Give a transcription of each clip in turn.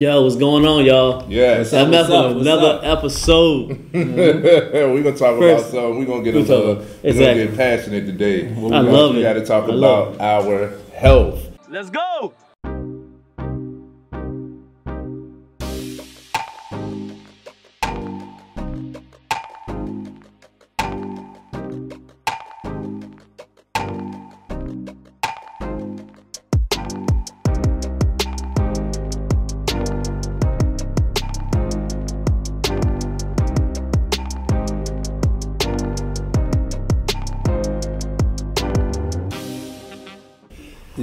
Yo, what's going on, y'all? Yes. I'm What's up? with What's another up? episode. we're gonna talk First- about something. We're gonna get a little. We're exactly. gonna get passionate today. What we I got- love We it. got to talk I about our health. Let's go.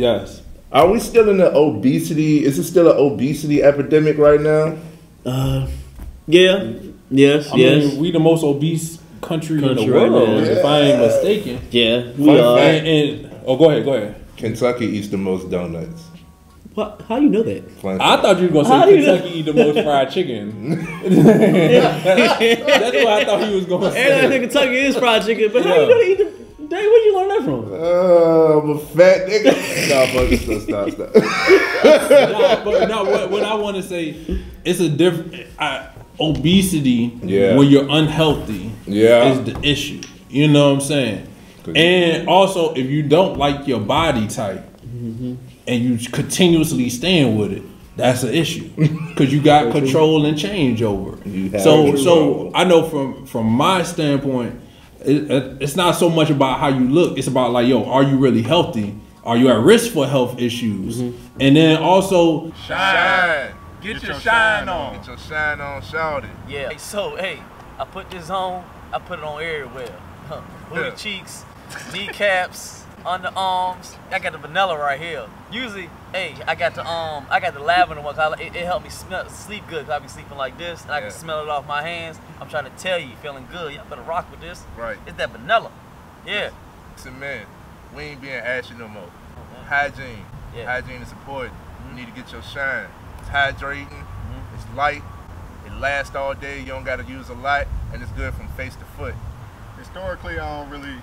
Yes. Are we still in the obesity? Is it still an obesity epidemic right now? Uh, yeah. Yes. I yes. mean, we the most obese country, in the right world, now. if I ain't mistaken. yeah. We are. And, and oh, go ahead, go ahead. Kentucky eats the most donuts. What? How do you know that? Fun I thought you were gonna do you say Kentucky eat the most fried chicken. That's what I thought he was gonna Everybody say. think Kentucky is fried chicken, but how Yeah. you know they eat the? Dang, where'd you learn that from? Oh, I'm a fat nigga. no, fuck it. Stop, stop, stop. no, but no, what, what I want to say, it's a different uh, obesity. Yeah. when you're unhealthy, Yeah. is the issue. You know what I'm saying? And also, if you don't like your body type and you continuously staying with it, that's an issue because you got control and change over. So, control. so I know from from my standpoint, it, it- it's not so much about how you look. It's about like, yo, are you really healthy? Are you at risk for health issues? Mm-hmm. And then also, Shine. Get, your, shine, on. Get your shine on, shout it. Yeah. Hey, so hey, I put this on. I put it on everywhere. Huh. Booty Yeah. cheeks, kneecaps, underarms. I got the vanilla right here. Usually, hey, I got the um, I got the lavender one. 'cause I, it, it helped me smell, sleep good. Cause I be sleeping like this, and I Yeah. can smell it off my hands. I'm trying to tell you, feeling good. Y'all better rock with this. Right. It's that vanilla. Yeah. Listen, man, we ain't being ashy no more. Hygiene. Yeah. Hygiene is important. You need to get your shine. It's hydrating. It's light. It lasts all day. You don't got to use a lot, and it's good from face to foot. Historically, I don't really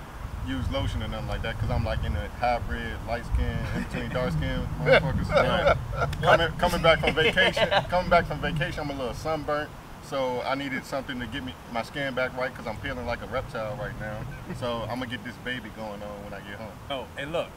use lotion or nothing like that because I'm like in a hybrid, light skin, in between dark skin motherfuckers. So, coming, coming back from vacation, coming back from vacation, I'm a little sunburnt. So I needed something to get me my skin back right because I'm feeling like a reptile right now. So I'm gonna get this baby going on when I get home. Oh, and look,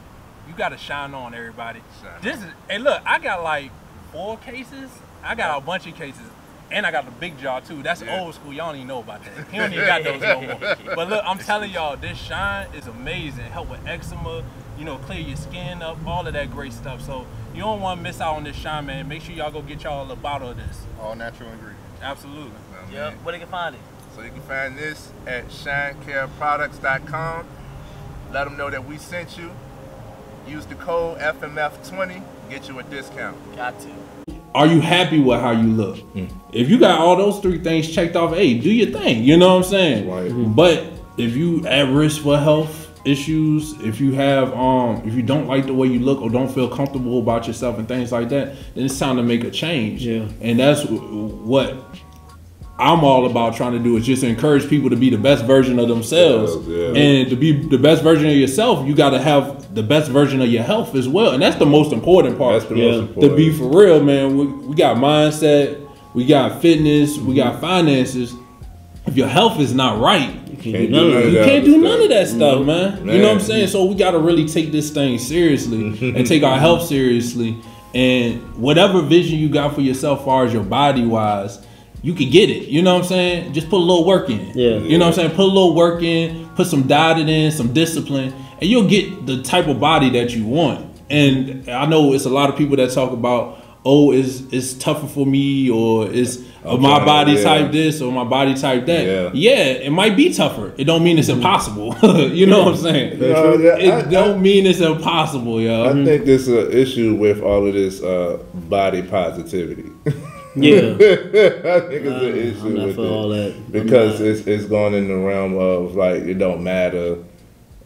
you got to shine on everybody. Shine This is, hey, look, I got like four cases. I got a bunch of cases, and I got the big jar too. That's Yeah. old school. Y'all don't even know about that. He don't even got those no more. But look, I'm telling y'all, this shine is amazing. Help with eczema, you know, clear your skin up, all of that great stuff. So you don't want to miss out on this shine, man. Make sure y'all go get y'all a bottle of this. All natural ingredients. Absolutely. Well, Yep. Where they can find it? So you can find this at shinecareproducts.com. Let them know that we sent you. Use the code FMF20, get you a discount. Got to. Are you happy with how you look? If you got all those three things checked off, hey, do your thing. You know what I'm saying? Right. But if you at risk for health issues, if you have um if you don't like the way you look or don't feel comfortable about yourself and things like that, then it's time to make a change. Yeah. And that's what I'm all about trying to do is just encourage people to be the best version of themselves. Yeah, yeah. And to be the best version of yourself, you got to have the best version of your health as well. And that's the most important part. That's the Yeah. most important. To be for real, man, we, we got mindset, we got fitness, we got mm-hmm. finances. If your health is not right, You can't, Can't do none of you that. can't do none stuff. of that stuff, mm-hmm. man. You know what I'm saying? So we got to really take this thing seriously and take our health seriously. And whatever vision you got for yourself, far as your body wise, you can get it. You know what I'm saying? Just put a little work in. Yeah. You know what I'm saying? Put a little work in, put some diet in, some discipline, and you'll get the type of body that you want. And I know it's a lot of people that talk about, oh, it's it's tougher for me, or it's I'm my trying to- body yeah. type this or my body type that. Yeah. Yeah, it might be tougher. It don't mean it's impossible. you know what I'm saying? No, yeah, It I- don't mean it's impossible, yo. I think there's an issue with all of this uh, body positivity. Yeah. I think it's an I'm issue not with for it all that. I'm because not. it's it's going in the realm of like it don't matter.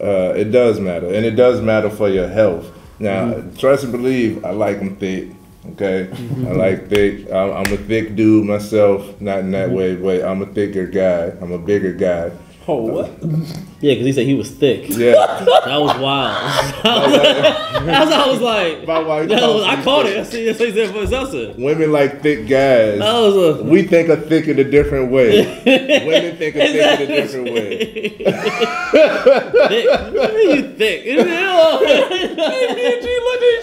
Uh, it does matter, and it does matter for your health. Now, Mm-hmm. trust and believe, I like them thick. Okay, I like thick. I'm, I'm a thick dude myself, not in Mm-hmm. that way, but I'm a thicker guy. I'm a bigger guy. Oh, what? Yeah, because he said he was thick. Yeah. That was wild. That's how I was like. My wife was- I me caught thick. it. That's that's what he said for answer. Women like thick guys. That was a. We think of thick in a different way. Women think of thick in a different way. thick. What do you mean you thick?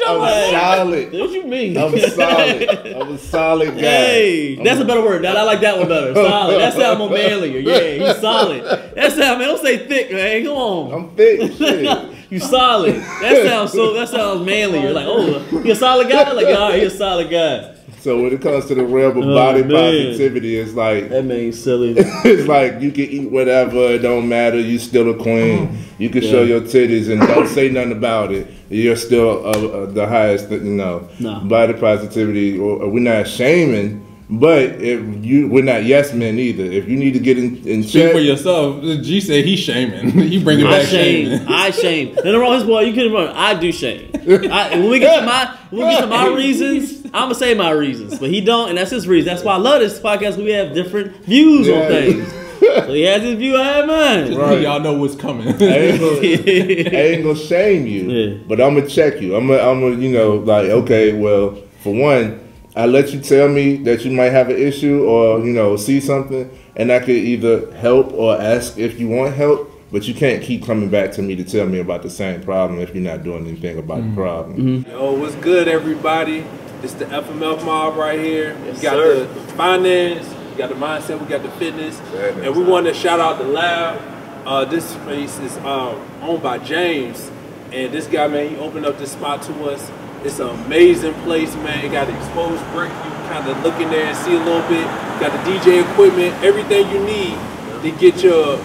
I'm solid. What you mean? I'm solid. I'm a solid guy. Hey, I'm that's a better word. That I like that one better. Solid. That sounds more manlier. Yeah, he's solid. That sound man. Don't say thick, man. Come on. I'm thick. Shit. You solid. That sounds so. That sounds manly. You're like, oh, you a solid guy? Like, all right, you a solid guy. So when it comes to the realm of Oh, body man. positivity, it's like That man's silly. it's like you can eat whatever, it don't matter. You still a queen. You can show your titties and don't say nothing about it. You're still uh, uh, the highest, you know. No. Body positivity. Or, we're not shaming, but if you, we're not yes men either. If you need to get in, in Speak check, for yourself. G said he's shaming. he bringing I back shame. shaming. I shame. Nothing wrong with his boy. You couldn't run. I do shame. I, when we get to my when we get to my reasons, I'm gonna say my reasons. But he don't, and that's his reason. That's why I love this podcast. We have different views on things. So he has his view. I have mine. Right. Y'all know what's coming. I ain't gonna, I ain't gonna shame you, Yeah. but I'm gonna check you. I'm gonna, I'm gonna, you know, like, okay, well, for one, I let you tell me that you might have an issue or you know see something, and I could either help or ask if you want help. But you can't keep coming back to me to tell me about the same problem if you're not doing anything about the problem. Yo, what's good, everybody? It's the FMF mob right here. Yes, we got sir. the finance, we got the mindset, we got the fitness, Fitness. and we want to shout out the lab. Uh, this space is uh, owned by James, and this guy, man, he opened up this spot to us. It's an amazing place, man. It got exposed brick. You can kind of look in there and see a little bit. Got the DJ equipment, everything you need to get your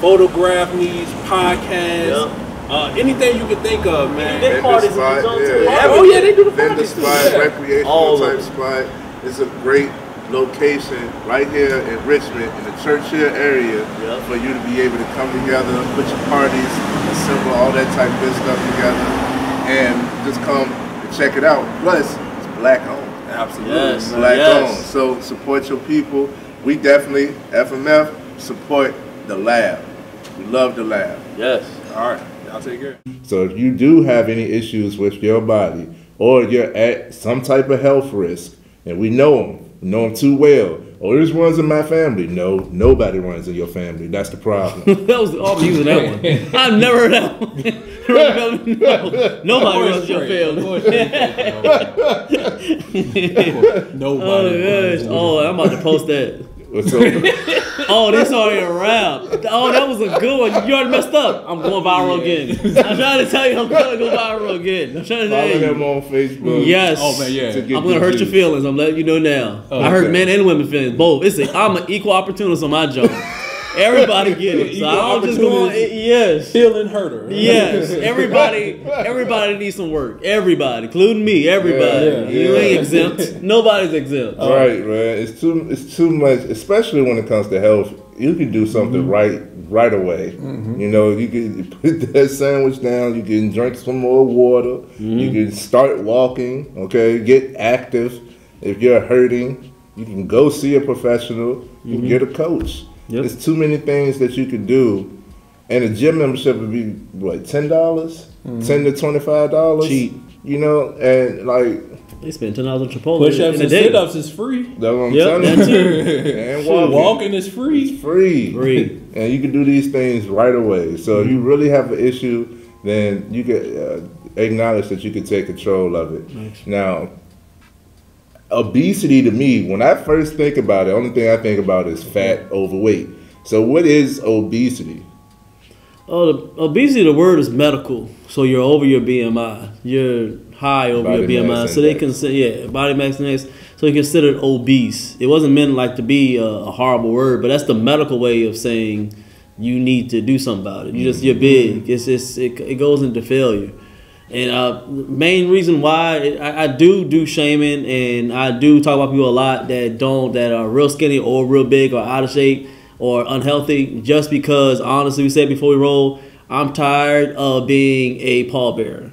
photograph needs, podcast, uh, anything you can think of, man. Big parties in the zone. Yeah, oh yeah, they do the parties too. spot, Yeah. recreational All type it. spot. It's a great location right here in Richmond, in the Church Hill area, Yep. for you to be able to come together, put your parties, assemble all that type of good stuff together, and just come and check it out. Plus, it's black owned. Absolutely. Yes. Black Yes. owned. So support your people. We definitely, FMF, support the lab. We love the lab. Yes. All right, y'all take care. So if you do have any issues with your body or you're at some type of health risk, and we know them, we know them too well, or there's ones in my family. No, nobody runs in your family. That's the problem. that was all I'm using that one. I've never heard that one. no, nobody runs your family. Nobody. Oh gosh. Oh, I'm about to post that. so, Oh, this already around. Oh, that was a good one. You already messed up. I'm going viral again. I'm trying to tell you, I'm trying to go viral again. I'm trying to follow them you. on Facebook. Yes. Oh man, yeah. To I'm gonna hurt your feelings. I'm letting you know now. Oh, I hurt okay. men and women feelings, both. It's a, I'm an equal opportunist on my job. Everybody get it. So Equal I'm just going. opportunist. Yes. Feeling hurter. Yes, everybody, everybody needs some work. Everybody, including me. Everybody, Yeah, yeah, you yeah. ain't exempt. Nobody's exempt. Right, man. It's too it's too much, especially when it comes to health. You can do something mm-hmm. right right away. Mm-hmm. You know, you can put that sandwich down. You can drink some more water. You mm-hmm. can start walking. Okay, get active. If you're hurting, you can go see a professional. You can get a coach. Yep. There's too many things that you can do. And a gym membership would be what ten dollars, ten to twenty five dollars. Cheap. You know, and like They spend ten dollars on Chipotle Push ups in a and day. sit ups is free. that's what I'm Yep, telling that you. too. and walking. walking is free. It's free. Free. And you can do these things right away. So if you really have an issue, then you can uh, acknowledge that you can take control of it. Now, obesity to me, when I first think about it, only thing I think about is fat, overweight. So what is obesity? Oh, the obesity. The word is medical, so you're over your BMI. You're high over Body your BMI, so they consider yeah body mass index. So you're considered obese. It wasn't meant like to be a, a horrible word, but that's the medical way of saying you need to do something about it. You just you're big. It's just it, it goes into failure. And uh, main reason why I, I do do shaming and I do talk about people a lot that don't that are real skinny or real big or out of shape or unhealthy just because honestly we said before we roll I'm tired of being a pallbearer.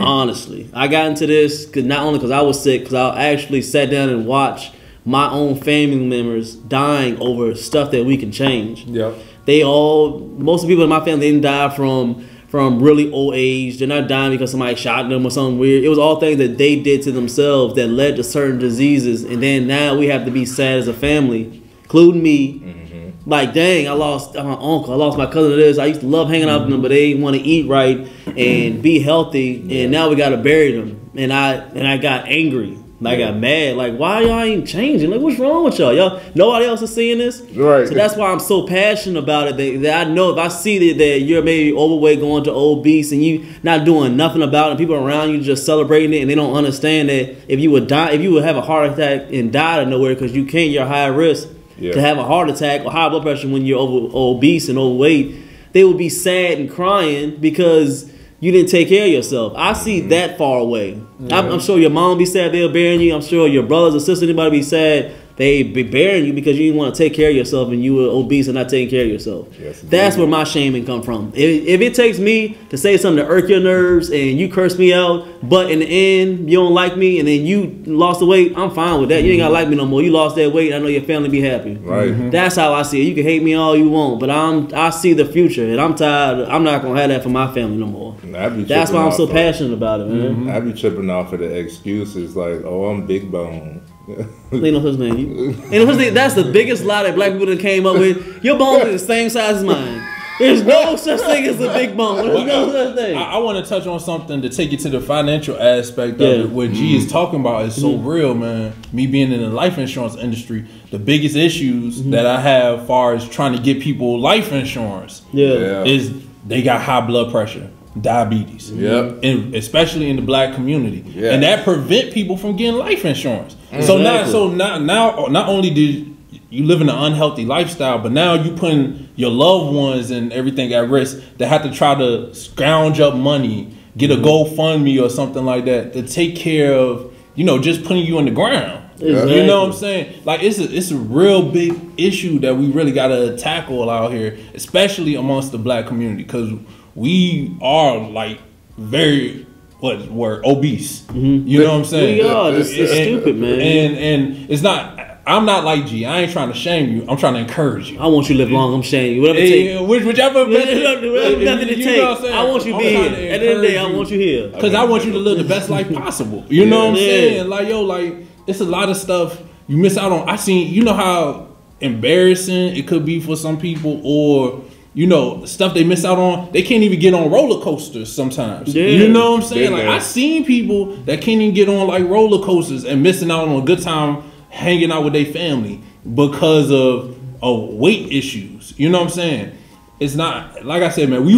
Honestly, I got into this cause not only because I was sick, because I actually sat down and watched my own family members dying over stuff that we can change. Yep. They all, most of the people in my family didn't die from from really old age. They're not dying because somebody shot them or something weird. It was all things that they did to themselves that led to certain diseases, and then now we have to be sad as a family, including me. Mm-hmm. Like, dang, I lost my uncle, I lost my cousin. to This I used to love hanging out with them, but they didn't want to eat right and be healthy, and now we got to bury them. And I and I got angry. I got mad. Like, why y'all ain't changing? Like, what's wrong with y'all? Y'all, nobody else is seeing this. Right. So that's why I'm so passionate about it. That, that I know if I see that, that you're maybe overweight, going to obese, and you not doing nothing about it, and people around you just celebrating it, and they don't understand that if you would die, if you would have a heart attack and die out of nowhere because you can't, you're high risk Yeah. to have a heart attack or high blood pressure when you're over, obese and overweight. They would be sad and crying because you didn't take care of yourself. I see mm-hmm. that far away. I'm, I'm sure your mom be sad they're burying you. I'm sure your brothers or sisters, anybody be sad they be burying you because you didn't want to take care of yourself and you were obese and not taking care of yourself. Yes, That's where my shaming come from. If, if it takes me to say something to irk your nerves and you curse me out, but in the end you don't like me and then you lost the weight, I'm fine with that. You ain't gotta mm-hmm. like me no more. You lost that weight. I know your family be happy. Right. Mm-hmm. That's how I see it. You can hate me all you want, but I'm I see the future and I'm tired. I'm not gonna have that for my family no more. I be That's why I'm so passionate about it, man. Mm-hmm. I be tripping off of the excuses like, oh, I'm big bone. Ain't no such thing. You, ain't no such. That's the biggest lie that black people that came up with. Your bones are the same size as mine. There's no such thing as a big bone. There's no such thing. I, I want to touch on something to take you to the financial aspect Yeah. of it. What G is mm-hmm. talking about is so mm-hmm. real, man. Me being in the life insurance industry, the biggest issues mm-hmm. that I have far as trying to get people life insurance yeah. Yeah. is they got high blood pressure, diabetes. Yep. And especially in the black community. Yeah. And that prevent people from getting life insurance. So now so now now not only did you live in an unhealthy lifestyle, but now you putting your loved ones and everything at risk that have to try to scrounge up money, get a mm-hmm. GoFundMe or something like that to take care of, you know, just putting you on the ground. Exactly. You know what I'm saying? Like it's a it's a real big issue that we really gotta tackle out here, especially amongst the black community, because we are like very what word obese. Mm-hmm. You know what I'm saying? We are. And- stupid, man. And and it's not. I'm not like G. I ain't trying to shame you. I'm trying to encourage you. I want you to live long. I'm saying you. Whatever it takes. which, whichever, nothing to you take. know what I'm saying? I want you to I'm be here. At the end of the day, I want you here. Cause I want you to live the best life possible. You know what I'm Yeah. saying? Like yo, like it's a lot of stuff you miss out on. I seen you know how embarrassing it could be for some people, or you know stuff they miss out on. They can't even get on roller coasters sometimes. Yeah. You know what I'm saying? Been Like there. I seen people that can't even get on like roller coasters and missing out on a good time hanging out with their family because of of weight issues. You know what I'm saying? It's not like I said, man. We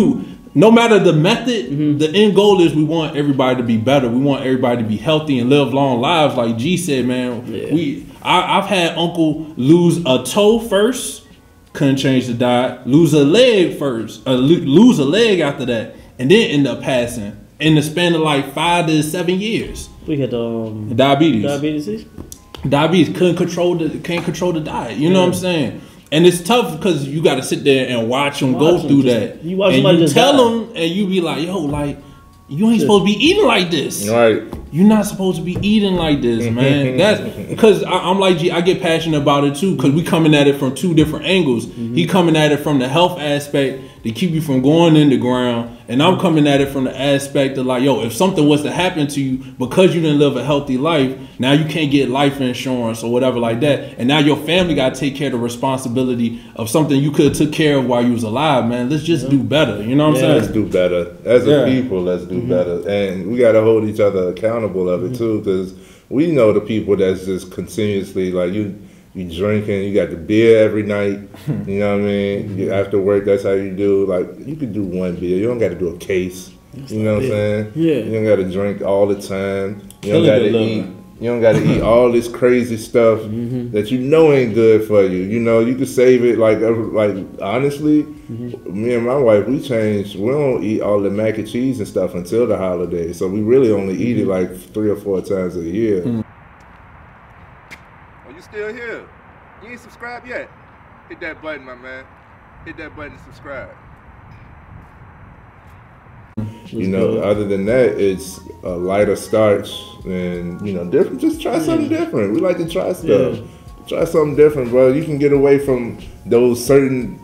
no matter the method, mm-hmm. the end goal is we want everybody to be better. We want everybody to be healthy and live long lives. Like G said, man. Yeah. We I, I've had Uncle lose a toe first, couldn't change the diet. Lose a leg first, uh, lose a leg after that, and then end up passing in the span of like five to seven years. We had um, Diabetes diabetes. diabetes couldn't control the can't control the diet. You know what I'm saying? And it's tough because you got to sit there and watch them go Watch 'em through just- that. you watch and somebody you just tell die. them, and you be like, "Yo, like you ain't supposed to be eating like this. Right. You're not supposed to be eating like this, man. That's because I'm like, G, I get passionate about it too because we coming at it from two different angles. Mm-hmm. He coming at it from the health aspect to keep you from going in the ground, and I'm coming at it from the aspect of like, yo, if something was to happen to you because you didn't live a healthy life, now you can't get life insurance or whatever like that, and now your family got to take care of the responsibility of something you could have took care of while you was alive, man. Let's just do better. You know what Yeah. I'm saying? Let's do better as a Yeah. people. Let's do better, and we got to hold each other accountable of it too, because we know the people that's just continuously like you. You drinking, you got the beer every night. You know what I mean? You, after work, that's how you do. Like you could do one beer. You don't got to do a case. You know what I'm saying? Yeah. You don't got to drink all the time. You Kill don't got to eat. You don't got to eat all this crazy stuff mm-hmm. that you know ain't good for you. You know, you can save it. Like, like honestly, mm-hmm. me and my wife, we changed. We don't eat all the mac and cheese and stuff until the holidays. So we really only eat it mm-hmm. like three or four times a year. Are you still here? You ain't subscribed yet? Hit that button, my man. Hit that button to subscribe. You know, good. other than that, it's a lighter starch and you know, different. Just try something different. We like to try stuff. Yeah. Try something different, bro. You can get away from those certain.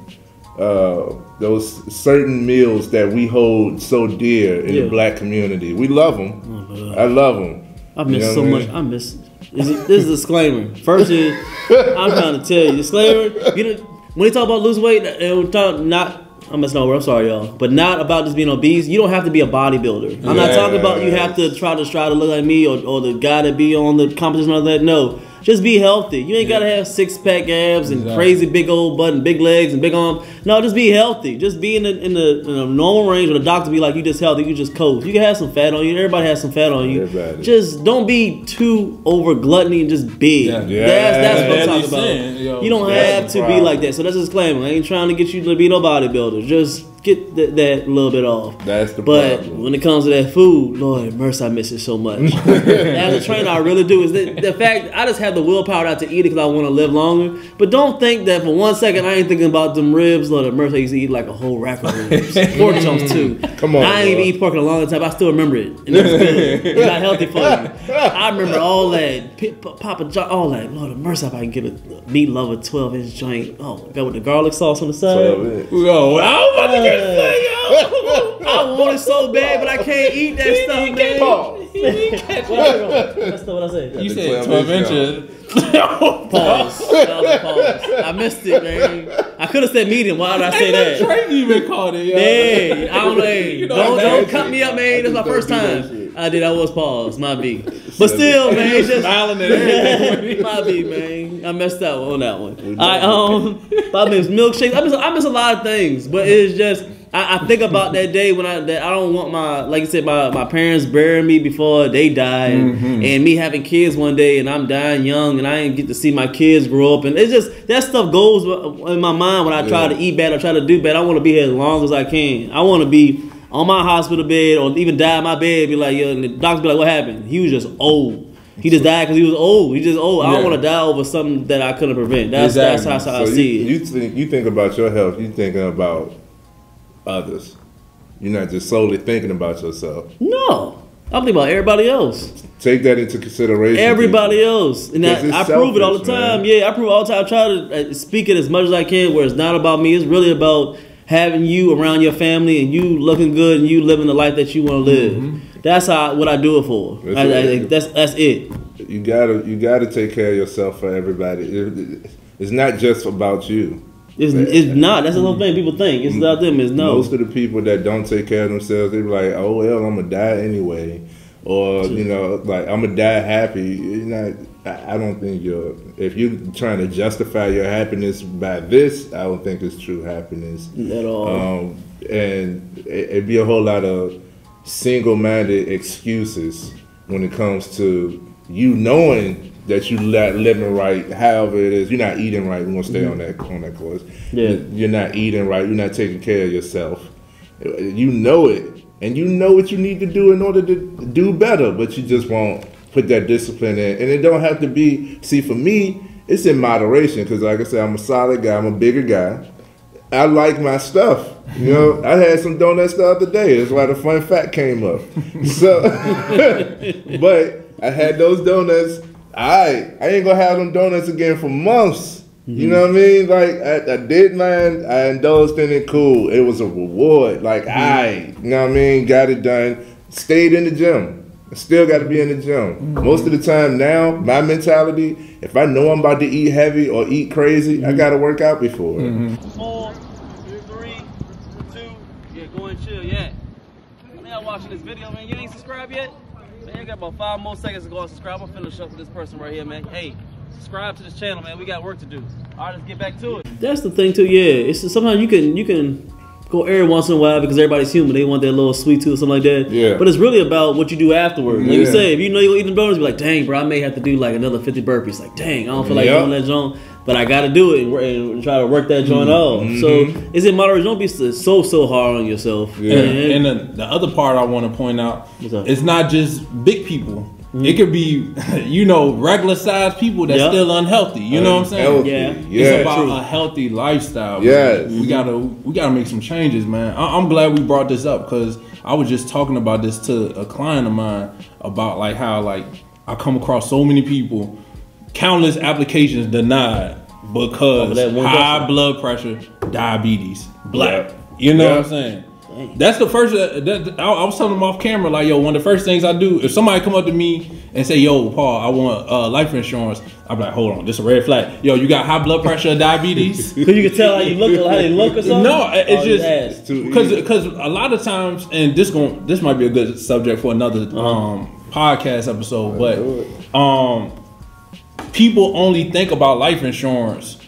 Uh, those certain meals that we hold so dear in Yeah. the black community, we love them. Oh, I love them. I miss You know so I much. I miss. Is it, this is a disclaimer. First is I'm trying to tell you disclaimer. You know when they talk about lose weight, and we talk not. I'm messing over. I'm sorry, y'all, but not about just being obese. You don't have to be a bodybuilder. I'm not talking about you have to try to try to look like me or, or the guy that be on the competition or that. No, just be healthy. You ain't gotta have six pack abs and Exactly. crazy big old butt and big legs and big arms. No, just be healthy. Just be in the in the, in a normal range. Where the doctor be like, you just healthy. You just coast. You can have some fat on you. Everybody has some fat on you. Everybody. Just don't be too over gluttony and just big. Yeah. That's, that's what I'm talking about. yo, you don't have the to be like that. So that's a disclaimer. I ain't trying to get you to be no bodybuilder. Just get th- that little bit off. That's the But problem. when it comes to that food, Lord mercy, I miss it so much. As a trainer, I really do. Is the, the fact I just have the willpower not to eat it because I want to live longer. But don't think that for one second I ain't thinking about them ribs. Lord mercy, I used to eat like a whole rack of ribs, pork chunks too. Come on, I ain't even eat pork in a long time. I still remember it. And it was good. It's not healthy for you. I remember all that. P- P- Papa John, all that. Lord have mercy if I can get a meat lover 12 inch joint. Oh, got with the garlic sauce on the side. So, man, Yo, I was about to get I want it so bad, but I can't eat that stuff, man. Pause. That's not what I said. You said 12 12 inches. Pause. That was a pause. I missed it, man. I could have said medium. Why did I say that? Drake even called it, yo. Hey, I don't know. Hey, You know, don't don't cut me up, man. This is my first don't time. Shit. I did. I was paused. My B. But still, man, it's just Smiling at everything. my B, man. I messed up on that one. I um, I miss milkshakes. I miss I miss a lot of things, but it's just. I, I think about that day when I that I don't want my like you said my, my parents burying me before they die and, and me having kids one day and I'm dying young and I ain't get to see my kids grow up and it's just that stuff goes in my mind when I try Yeah. to eat bad or try to do bad. I want to be here as long as I can. I want to be on my hospital bed or even die in my bed. Be like, yo, and the doctor be like, what happened? He was just old. He just died because he was old. He just old. I don't Yeah. want to die over something that I couldn't prevent. That's that's Exactly. how, I So see you, it. you think you think about your health. You thinking about others. You're not just solely thinking about yourself. no, I'm thinking about everybody else. Take that into consideration. Everybody else, and I, I prove it all the selfish, man. time. Yeah, I prove it all the time. I try to uh, speak it as much as I can, where it's not about me. It's really about having you around your family and you looking good and you living the life that you want to live. Mm-hmm. That's how what I do it for. That's I- I- it. that's that's it. You gotta you gotta take care of yourself for everybody. It- it's not just about you. It's, it's not. That's the whole thing. People think it's about them. It's no. Most of the people that don't take care of themselves, they be like, "Oh well, I'm gonna die anyway," or you know, like I'm gonna die happy. You're not. I don't think you're. If you're trying to justify your happiness by this, I don't think it's true happiness. At all. Um, and it, it'd be a whole lot of single-minded excuses when it comes to you knowing that you're not living right. However, it is you're not eating right. We're gonna stay on that on that course. Yeah. you're not eating right. You're not taking care of yourself. You know it, and you know what you need to do in order to do better, but you just won't put that discipline in. And it don't have to be. See, for me, it's in moderation because, like I said, I'm a solid guy. I'm a bigger guy. I like my stuff. You know, I had some donuts the other day. That's why the fun fact came up. So, but I had those donuts. I I ain't gonna have them donuts again for months. You mm-hmm. know what I mean? Like I, I did mine. I indulged in it. Cool. It was a reward. Like mm-hmm. I, you know what I mean? Got it done. Stayed in the gym. I still got to be in the gym. Most of the time now, my mentality, if I know I'm about to eat heavy or eat crazy, I mm-hmm. got to work out before. Mm-hmm. Four, three, two, yeah, go and chill, yeah. Man, y'all watching this video, man. You ain't subscribed yet? Man, you got about five more seconds to go and subscribe. I'm finna up with this person right here, man. Hey, subscribe to this channel, man. We got work to do. All right, let's get back to it. That's the thing too, yeah. It's sometimes you can you can go every once in a while because everybody's human. They want that little sweet tooth or something like that. Yeah. But it's really about what you do afterwards. Like you say, if you know you're eating donuts, be like, dang, bro, I may have to do like another 50 burpees. Like, dang, I don't feel like Yep. doing that joint, but I got to do it and, and try to work that joint mm-hmm. off. So mm-hmm. is it moderate? Don't be so so so hard on yourself. Yeah. And, and the, the other part I want to point out, What's it's not just big people. It could be, you know, regular sized people that's Yep. still unhealthy. You know what I'm saying? Healthy. Yeah. Yeah. it's about true. a healthy lifestyle. man. Yes. we mm-hmm. gotta we gotta make some changes, man. I, I'm glad we brought this up because I was just talking about this to a client of mine about like how like I come across so many people, countless applications denied because Over that one high blood pressure, diabetes, black. Yeah. You know Yeah. what I'm saying? That's the first. Uh, that, I, I was telling them off camera, like, yo, one of the first things I do, if somebody come up to me and say, yo, Paul, I want uh, life insurance, I'm like, hold on, this is a red flag. Yo, you got high blood pressure, or diabetes? Cause you can tell how you look, how they look or something. No, it- it's Oh, just because because a lot of times, and this going this might be a good subject for another um, podcast episode, but um, people only think about life insurance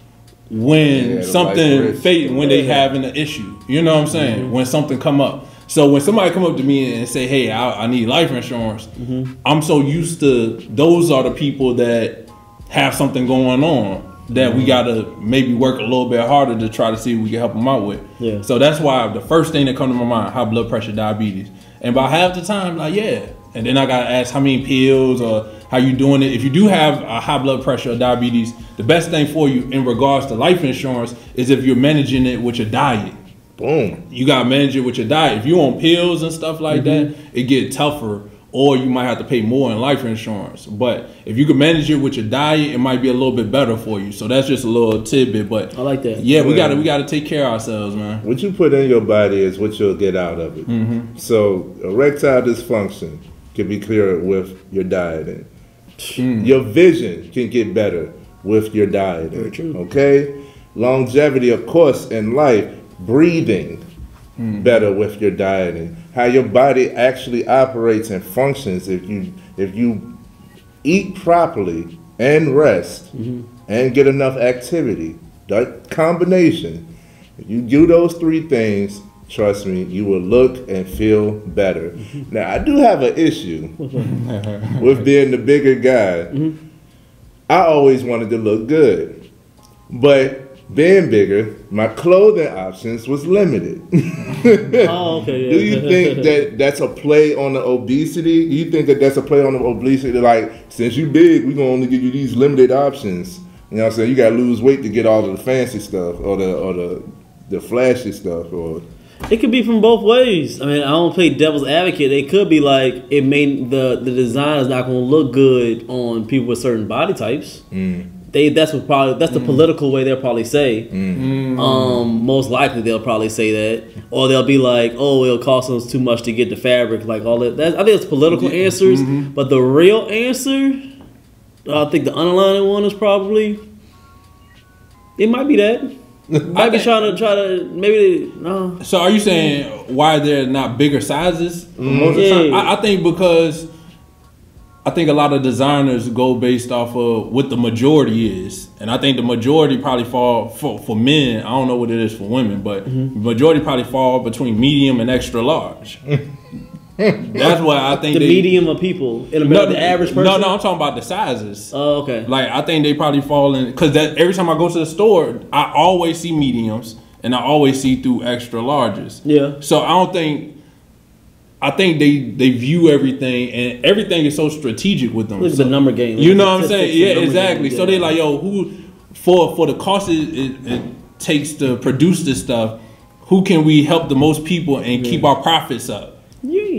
when Yeah, something life fate when they having an issue. You know what I'm saying? Mm-hmm. When something come up. So when somebody come up to me and say, "Hey, I, I need life insurance," mm-hmm. I'm so used to those are the people that have something going on that we mm-hmm. gotta maybe work a little bit harder to try to see if we can help them out with. Yeah. So that's why the first thing that come to my mind, high blood pressure, diabetes, and about half the time, like yeah, and then I gotta ask how many pills or how you doing it. If you do have a high blood pressure or diabetes, the best thing for you in regards to life insurance is if you're managing it with your diet Boom. you got to manage it with your diet. If you on pills and stuff like that, it get tougher, or you might have to pay more in life insurance. But if you can manage it with your diet, it might be a little bit better for you. So that's just a little tidbit. But I like that. Yeah, we Yeah. got to we got to take care of ourselves, man. What you put in your body is what you'll get out of it. Mm-hmm. So erectile dysfunction can be cleared with your dieting. Mm. Your vision can get better with your dieting. true. Okay? Longevity, of course, in life, breathing Mm. better with your dieting. How your body actually operates and functions if you if you eat properly and rest and get enough activity. That combination, if you do those three things, trust me, you will look and feel better. Now, I do have an issue with being the bigger guy. I always wanted to look good, but being bigger, my clothing options was limited. Oh, okay. Yeah. Do you think that that's a play on the obesity? Do you think that that's a play on the obesity? Like, since you big, we gonna only give you these limited options. You know what I'm saying? You gotta lose weight to get all of the fancy stuff or the or the the flashy stuff or It could be from both ways. I mean, I don't play devil's advocate. It could be like it may the the design is not going to look good on people with certain body types. Mm. They that's what probably that's the mm. political way they'll probably say. Mm. Um, most likely they'll probably say that, or they'll be like, "Oh, it'll cost us too much to get the fabric." Like all that. That's, I think it's political answers, mm-hmm. but the real answer, I think the underlying one is probably. It might be that. Might be trying to try to maybe no. So are you saying why they're not bigger sizes? Mm-hmm. Most of the Yeah. I, I think because I think a lot of designers go based off of what the majority is, and I think the majority probably fall for, for men. I don't know what it is for women, but Mm-hmm. majority probably fall between medium and extra large. That's why I think the they, medium of people in America, the average person. No, no, I'm talking about the sizes. Oh, okay. Like I think they probably fall in because that every time I go to the store, I always see mediums and I always see through extra larges. Yeah. So I don't think. I think they they view everything and everything is so strategic with them. It's So- the number game. You know what I'm saying? Yeah, exactly. game, So yeah. they like, yo, who for for the cost it, it, it takes to produce this stuff, who can we help the most people and keep our profits up?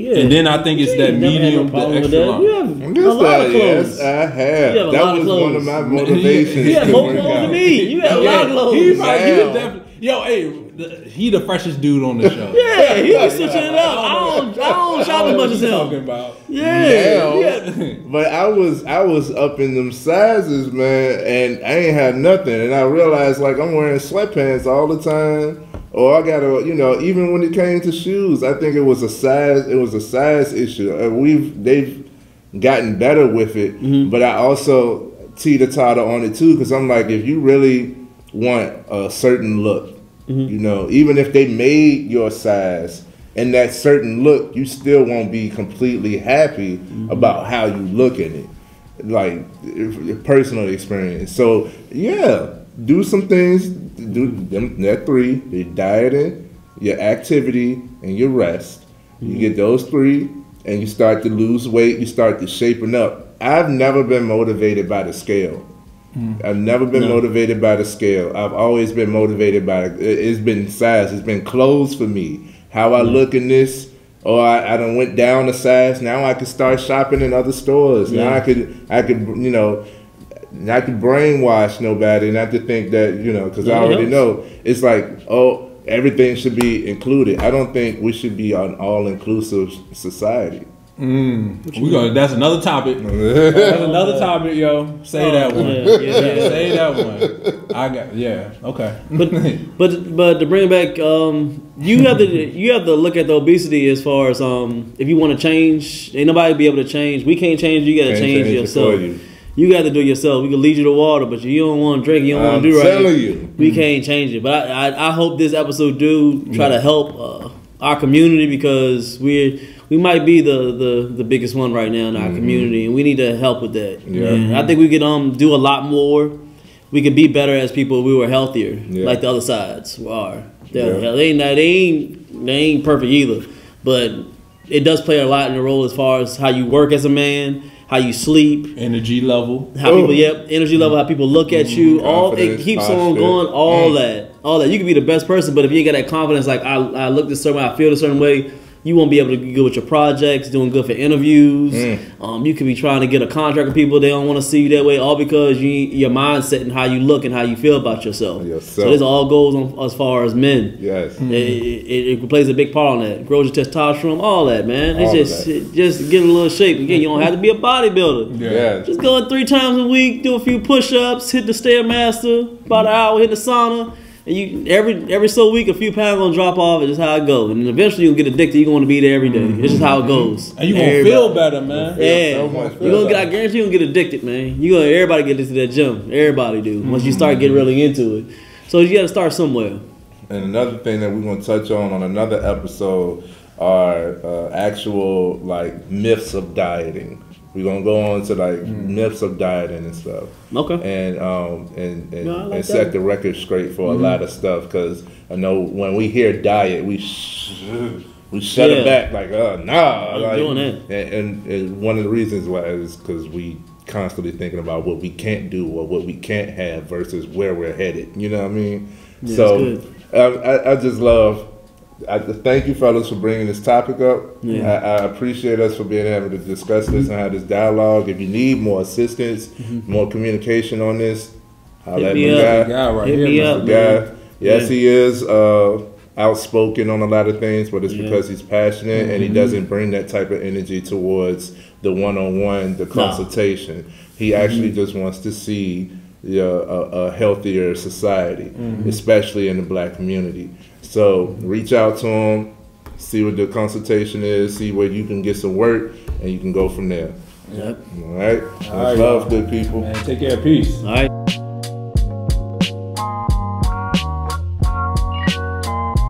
Yeah, yeah. And then I think it's that ain't never had medium, no problem the with extra that. large. You have Yes, a lot I, of yes, clothes. I have. Have that lot of was one of my motivations. You have to more clothes than me. You have a lot of He, clothes. probably- he Now. was definitely, yo, hey, the, he the freshest dude on the show. Yeah, he was switching it up. I don't, I don't shop as much as him. talking him. about. Yeah, Now, yeah. But I was I was up in them sizes, man, and I ain't had nothing. And I realized like I'm wearing sweatpants all the time. Or I gotta, you know, even when it came to shoes, I think it was a size. It was a size issue. We've they've gotten better with it, mm-hmm. but I also teeter totter on it too because I'm like, if you really want a certain look, mm-hmm. you know, even if they made your size and that certain look, you still won't be completely happy mm-hmm. about how you look in it, like if- your personal experience. So yeah, do some things. Do them that three: your dieting, your activity, and your rest. You get mm-hmm. those three, and you start to lose weight, you start to shaping up. I've never been motivated by the scale. Mm. I've never been No. motivated by the scale. I've always been motivated by it- it's been size. It's been clothes for me. How I mm. look in this, or I, I done went down a size. Now I can start shopping in other stores. Now I could I could you know not to brainwash nobody, not to think that you know because I already know it's like oh everything should be included. I don't think we should be an all inclusive society. We gonna That's another topic. That's another topic, yo. Say that one. Yeah, yeah, yeah. Say that one. I got. Yeah. Okay. But but but to bring it back, um, you have to you have to look at the obesity as far as um, if you want to change, ain't nobody be able to change. We can't change. You got to change, change yourself. for you. You got to do it yourself. We can lead you to water, but you don't want to drink. You don't want I'm to do right. telling you. we can't change it. But I, I, I hope this episode do try to help uh, our community because we we might be the, the, the biggest one right now in our community, and we need to help with that. Mm-hmm. Yeah. And I think we could um do a lot more. We could be better as people. if We were healthier, Yeah. like the other sides are. They, Yeah. they ain't they ain't they ain't perfect either, but it does play a lot in the role as far as how you work as a man, how you sleep, Energy level. how people, yep, energy level, how people look at mm-hmm. you, all it Confidence, keeps on going, all mm. that, all that. You can be the best person, but if you ain't got that confidence, like I, I look this certain way, I feel a certain way, you won't be able to be good with your projects, doing good for interviews. Um, you could be trying to get a contract with people they don't want to see you that way, all because you your mindset and how you look and how you feel about yourself. Yourself. So this all goes on as far as men. Yes. It, it, it plays a big part on that. Grows your testosterone, all that, man. It's All of just it, just get a little shape. Again, you don't have to be a bodybuilder. Yeah. Just go in three times a week, do a few push-ups, hit the stairmaster, about an hour, hit the sauna, and you every every so week a few pounds gonna drop off. It's just how it goes, and eventually you'll get addicted. You're gonna be there every day. It's just how it goes. And you gonna Everybody. feel better, man. Yeah, so much you gonna get. I guarantee you gonna get addicted, man. You gonna everybody get into that gym. Everybody do once you start getting really into it. So you got to start somewhere. And another thing that we're going to touch on on another episode are uh, actual like myths of dieting. We're gonna go on to like myths of dieting and stuff, Okay. and um and and, I like and set the record straight for a lot of stuff. Because I know when we hear diet, we sh- we shut Yeah. it back like uh nah. I'm like, doing that. And, and, and one of the reasons why is because we constantly thinking about what we can't do or what we can't have versus where we're headed. You know what I mean? Yeah, so I, I, I just love. I thank you, fellas, for bringing this topic up. Yeah. I, I appreciate us for being able to discuss this and have this dialogue. If you need more assistance, more communication on this, I'll Mm-hmm. Hit let me my up. guy. Guy right Hit here, me man. up, The man. guy. Yes, Yeah. he is uh, outspoken on a lot of things, but it's Yeah. because he's passionate and Mm-hmm. he doesn't bring that type of energy towards the one-on-one, the consultation. He Mm-hmm. actually just wants to see the, uh, a, a healthier society, Mm-hmm. especially in the black community. So reach out to them, see what the consultation is, see where you can get some work, and you can go from there. Yep. All right. All right, love, good people. Man, take care. Peace. All right.